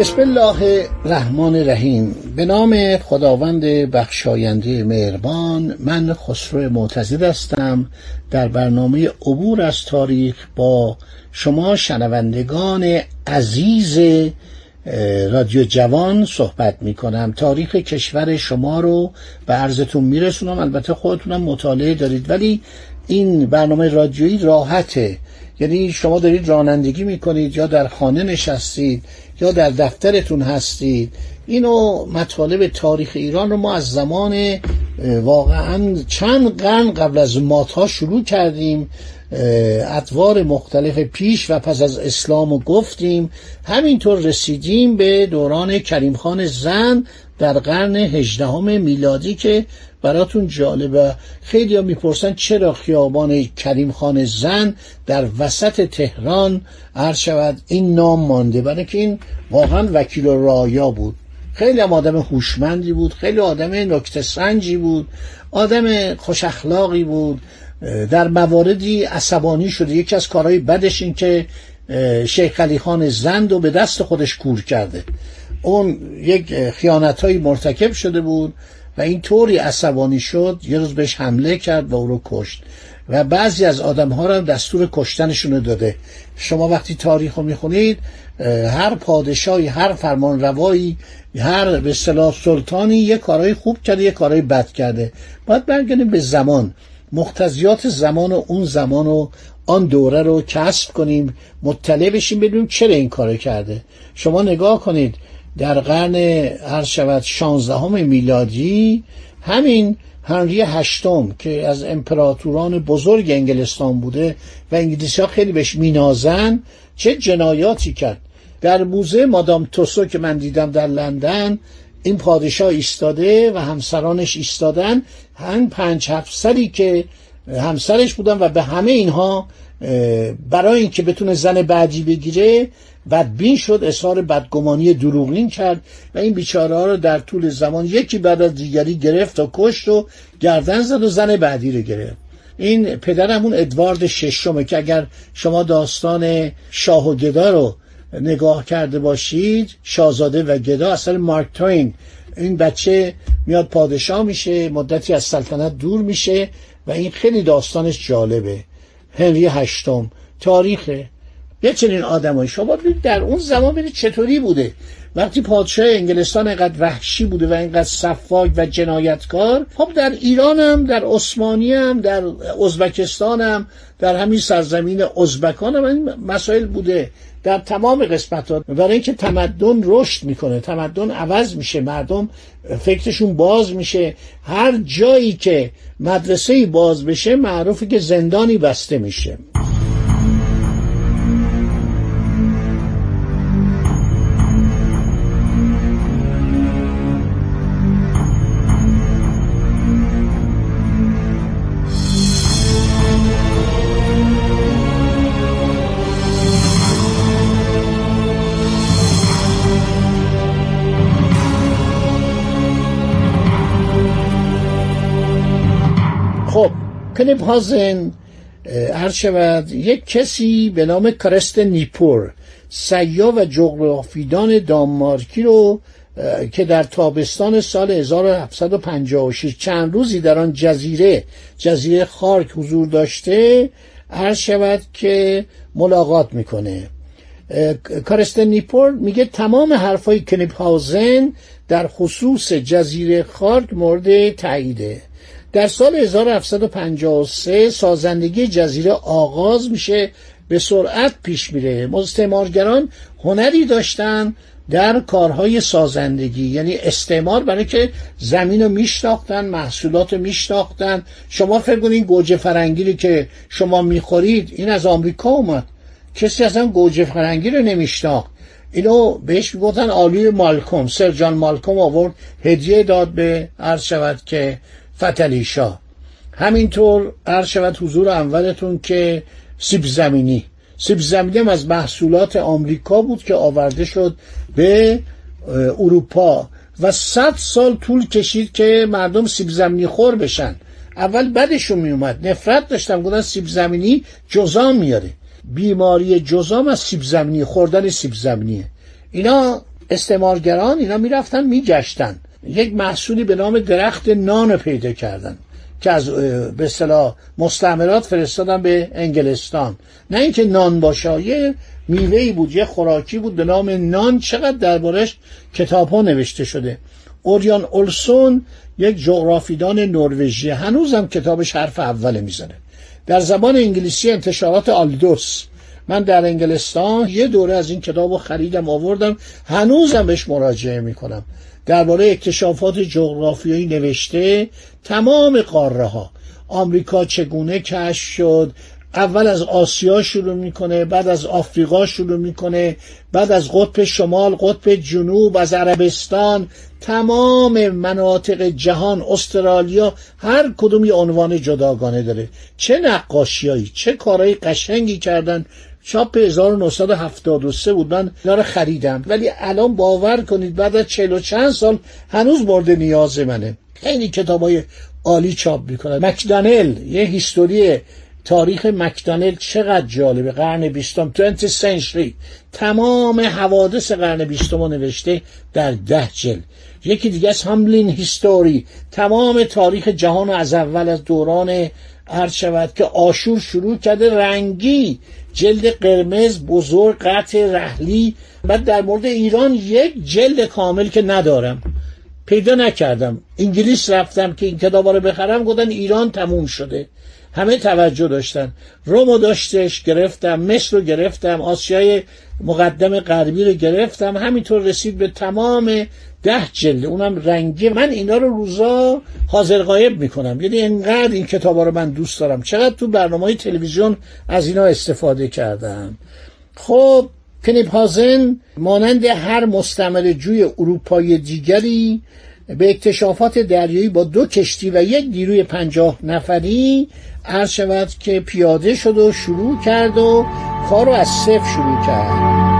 بسم الله الرحمن الرحیم. به نام خداوند بخشاینده مهربان من خسرو معتزد هستم. در برنامه عبور از تاریخ با شما شنوندگان عزیز رادیو جوان صحبت می کنم تاریخ کشور شما رو به عرضتون میرسونم. البته خودتونم مطالعه دارید ولی این برنامه رادیویی راحته. یعنی شما دارید رانندگی می‌کنید یا در خانه نشستید یا در دفترتون هستید اینو مطالب تاریخ ایران رو ما از زمان واقعا چند قرن قبل از ماتها شروع کردیم ادوار مختلف پیش و پس از اسلام گفتیم. همینطور رسیدیم به دوران کریم خان زن در قرن هجدهم میلادی که براتون جالبه. خیلی ها می‌پرسن چرا خیابان کریم خان زن در وسط تهران عرض شود؟ این نام مانده. برای که این واقعا وکیل و رایا بود. خیلی هم آدم هوشمندی بود. خیلی آدم نکته سنجی بود. آدم خوش اخلاقی بود. در مواردی عصبانی شده. یکی از کارهای بدش این که شیخ علی خان زند و به دست خودش کور کرده. اون یک خیانت مرتکب شده بود و این طوری عصبانی شد یه روز بهش حمله کرد و او رو کشت. و بعضی از آدم ها رو دستور کشتنشون داده. شما وقتی تاریخ رو می‌خونید هر پادشاهی هر فرمان روایی هر به صلاح سلطانی یه کارهای خوب کرده یه کارهای بد کرده. باید برگردیم به زمان. مختزیات زمان و اون زمان و آن دوره رو کسب کنیم مطلع بشیم بدونیم چرا این کارو کرده. شما نگاه کنید در قرن هر شود شانزدهم میلادی همین هنری هشتم که از امپراتوران بزرگ انگلستان بوده و انگلیسی ها خیلی بهش مینازن چه جنایاتی کرد. در موزه مادام توسو که من دیدم در لندن این پادشاه ایستاده و همسرانش ایستادن. هم پنج هفت که همسرش بودن و به همه اینها برای اینکه بتونه زن بعدی بگیره بدبین شد اظهار بدگمانی دروغین کرد و این بیچاره ها رو در طول زمان یکی بعد از دیگری گرفت و کشت و گردن زد و زن بعدی رو گرفت. این پدرمون ادوارد ششمه که اگر شما داستان شاه و گدا رو نگاه کرده باشید شاهزاده و گدا اصلا مارک توین این بچه میاد پادشاه میشه مدتی از سلطنت دور میشه و این خیلی داستانش جالبه. هنری هشتم. تاریخه. یه چنین آدمایی. شما در اون زمان ببینید چطوری بوده. وقتی پادشاه انگلستان اینقدر وحشی بوده و اینقدر صفاک و جنایتکار خب در ایران هم در عثمانی هم در ازبکستان هم در همین سرزمین ازبکان هم مسائل بوده. در تمام قسمت ها برای اینکه تمدن رشد می‌کنه تمدن عوض میشه مردم فکرشون باز میشه. هر جایی که مدرسه باز بشه معروفه که زندانی بسته میشه. کنیب هازن هر شود. یک کسی به نام کرست نیپور سیا و جغرافیدان دانمارکی رو که در تابستان سال 1756 چند روزی در آن جزیره جزیره خارک حضور داشته هر شود که ملاقات می‌کنه. کارستن نیپور میگه تمام حرفای کنیب هازن در خصوص جزیره خارک مورد تاییده. در سال 1753 سازندگی جزیره آغاز میشه به سرعت پیش میره. استعمارگران هنری داشتن در کارهای سازندگی یعنی استعمار برای که زمین رو میشناختن محصولات رو میشناختن. شما فکر کنید گوجه فرنگی که شما می‌خورید این از آمریکا اومد. کسی اصلا گوجه فرنگی رو نمیشناخت. اینو بهش می‌گفتن آلی مالکوم. سر جان مالکوم آورد هدیه داد به عرض شود که فتلی شاه همینطور عرض شود حضور اولتون که سیب زمینی. سیب زمینی هم از محصولات آمریکا بود که آورده شد به اروپا و صد سال طول کشید که مردم سیب زمینی خور بشن. اول بدشون میومد نفرت داشتم گفتن سیب زمینی جزام میاره. بیماری جزام از سیب زمینی خوردن سیب زمینیه. اینا استعمارگران اینا می‌رفتن میگشتن. یک محصولی به نام درخت نان پیدا کردن که از به اصطلاح مستعمرات فرستادن به انگلستان. نه اینکه نان باشه یه میوهی بود یه خوراکی بود به نام نان چقدر دربارش کتاب ها نوشته شده. اوریان اولسون یک جغرافیدان نروژی هنوزم کتابش حرف اول می‌زنه. در زبان انگلیسی انتشارات آلدوس. من در انگلستان یه دوره از این کتاب رو خریدم آوردم هنوزم بهش مراجعه می‌کنم. درباره اکتشافات جغرافیایی نوشته تمام قاره ها آمریکا چگونه کشف شد؟ اول از آسیا شروع می‌کنه بعد از آفریقا شروع می‌کنه بعد از قطب شمال قطب جنوب از عربستان تمام مناطق جهان استرالیا هر کدوم یه عنوان جداگانه داره. چه نقاشیایی چه کارهای قشنگی کردن چاپ 1973 بود. من اینا رو خریدم. ولی الان باور کنید بعد از چهل و چند سال هنوز مورد نیاز منه. خیلی کتاب های عالی چاپ می‌کنن. مکدانل یه هیستوری تاریخ مکدانل چقدر جالبه قرن بیستم 20 سنچری تمام حوادث قرن بیستم نوشته در ده جلد. یکی دیگه از هملین هیستوری تمام تاریخ جهان از اول از دوران هر شود که آشور شروع کرده رنگی. جلد قرمز بزرگ قطع رحلی. بعد در مورد ایران یک جلد کامل که ندارم. پیدا نکردم. انگلیس رفتم که این کتابا رو بخرم گفتن ایران تموم شده. همه توجه داشتن. رومو داشتش گرفتم مصر رو گرفتم آسیای مقدم غربی رو گرفتم. همینطور رسید به تمام ده جلد. اونم رنگی. من اینا رو روزا حاضر غایب می‌کنم. یعنی انقدر این کتابا رو من دوست دارم. چقدر تو برنامه های تلویزیون از اینا استفاده کردم. خب کنیپ هازن مانند هر مستمر جوی اروپای دیگری به اکتشافات دریایی با دو کشتی و یک نیروی پنجاه نفری عرض شود که پیاده شد و شروع کرد و کار رو از صفر شروع کرد.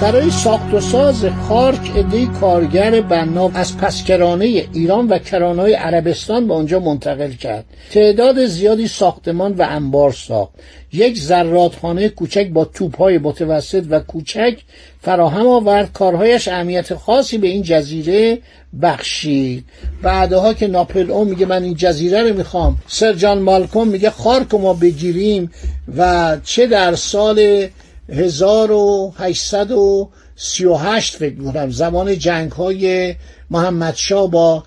برای ساخت و ساز خارک عده کارگر بنا از پسکرانه ایران و کرانه عربستان به آنجا منتقل کرد. تعداد زیادی ساختمان و انبار ساخت. یک زرادخانه کوچک با توپهای متوسط و کوچک فراهم آورد. کارهایش اهمیت خاصی به این جزیره بخشید. بعدها که ناپل میگه من این جزیره رو می‌خوام سر جان مالکوم میگه خارک ما بگیریم و چه در سال 1838 فکر می‌کنم. زمان جنگ های محمدشاه با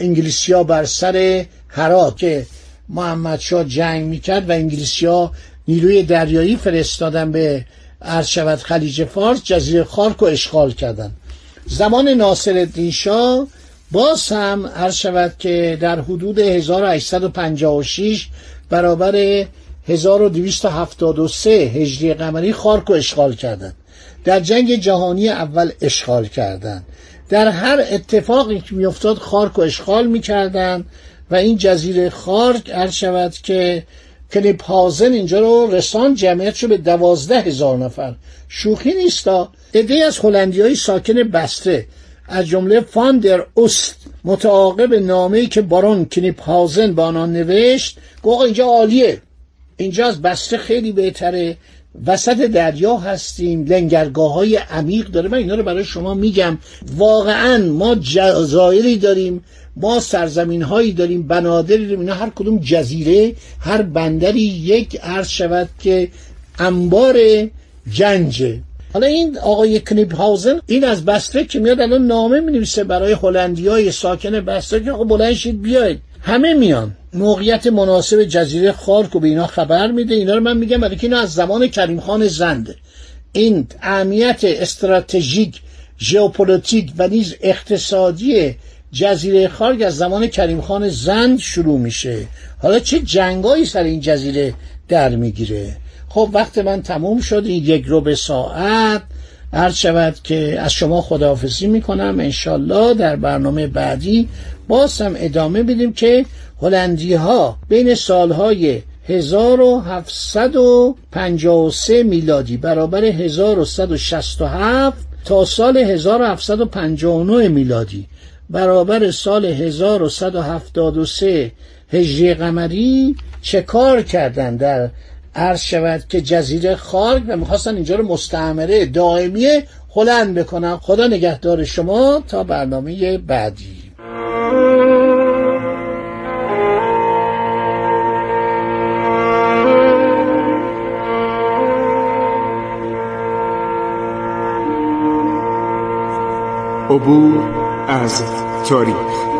انگلیسیا بر سر هرات که محمدشاه جنگ می‌کرد و انگلیسیا نیروی دریایی فرستادن به عرض خلیج فارس جزیره خارک رو اشغال کردن. زمان ناصر الدین شاه باز هم عرض که در حدود 1856 برابر 1273 هجری قمری خارک اشغال کردند. در جنگ جهانی اول اشغال کردند. در هر اتفاقی که میافتاد خارک اشغال می‌کردند و این جزیره خارک عرض شود که کلیپ هازن اینجا رو رسان جمعیت شو به دوازده هزار نفر. شوخی نیستا عده از هلندی های ساکن بسته. از جمله فاندر اوست متعاقب نامه‌ای که بارون کلیپ هازن با آنان نوشت گفت اینجا عالیه. اینجا از بسته خیلی بهتره. وسط دریا هستیم. لنگرگاه های عمیق داره. من اینا رو برای شما میگم. واقعا ما جزایری داریم. ما سرزمین هایی داریم. بنادری داریم. اینا هر کدوم جزیره هر بندری یک عرض شود که انبار جنجه. حالا این آقای کنیپ هاوزن این از بسته که میاد الان نامه می برای هلندی های ساکن بسته که بلند شید بیاید. همه میان. موقعیت مناسب جزیره خارک و به اینا خبر میده. اینا رو من میگم برای که از زمان کریم خان زنده این اهمیت استراتژیک ژئوپلیتیک و نیز اقتصادی جزیره خارگ از زمان کریم خان زند شروع میشه. حالا چه جنگایی سر این جزیره در می‌گیره؟ خب وقت من تموم شد. این یک رو به ساعت. عرض شود که از شما خداحافظی می‌کنم. انشالله در برنامه بعدی باز هم ادامه بدیم که هلندی ها بین سالهای 1753 میلادی برابر 1167 تا سال 1759 میلادی برابر سال 1173 هجری قمری چه کار کردن در عرض شود که جزیره خارگ و می‌خواستن اینجا رو مستعمره دائمی هلند بکنن. خدا نگهدار شما تا برنامه بعدی. عبور از تاریخ.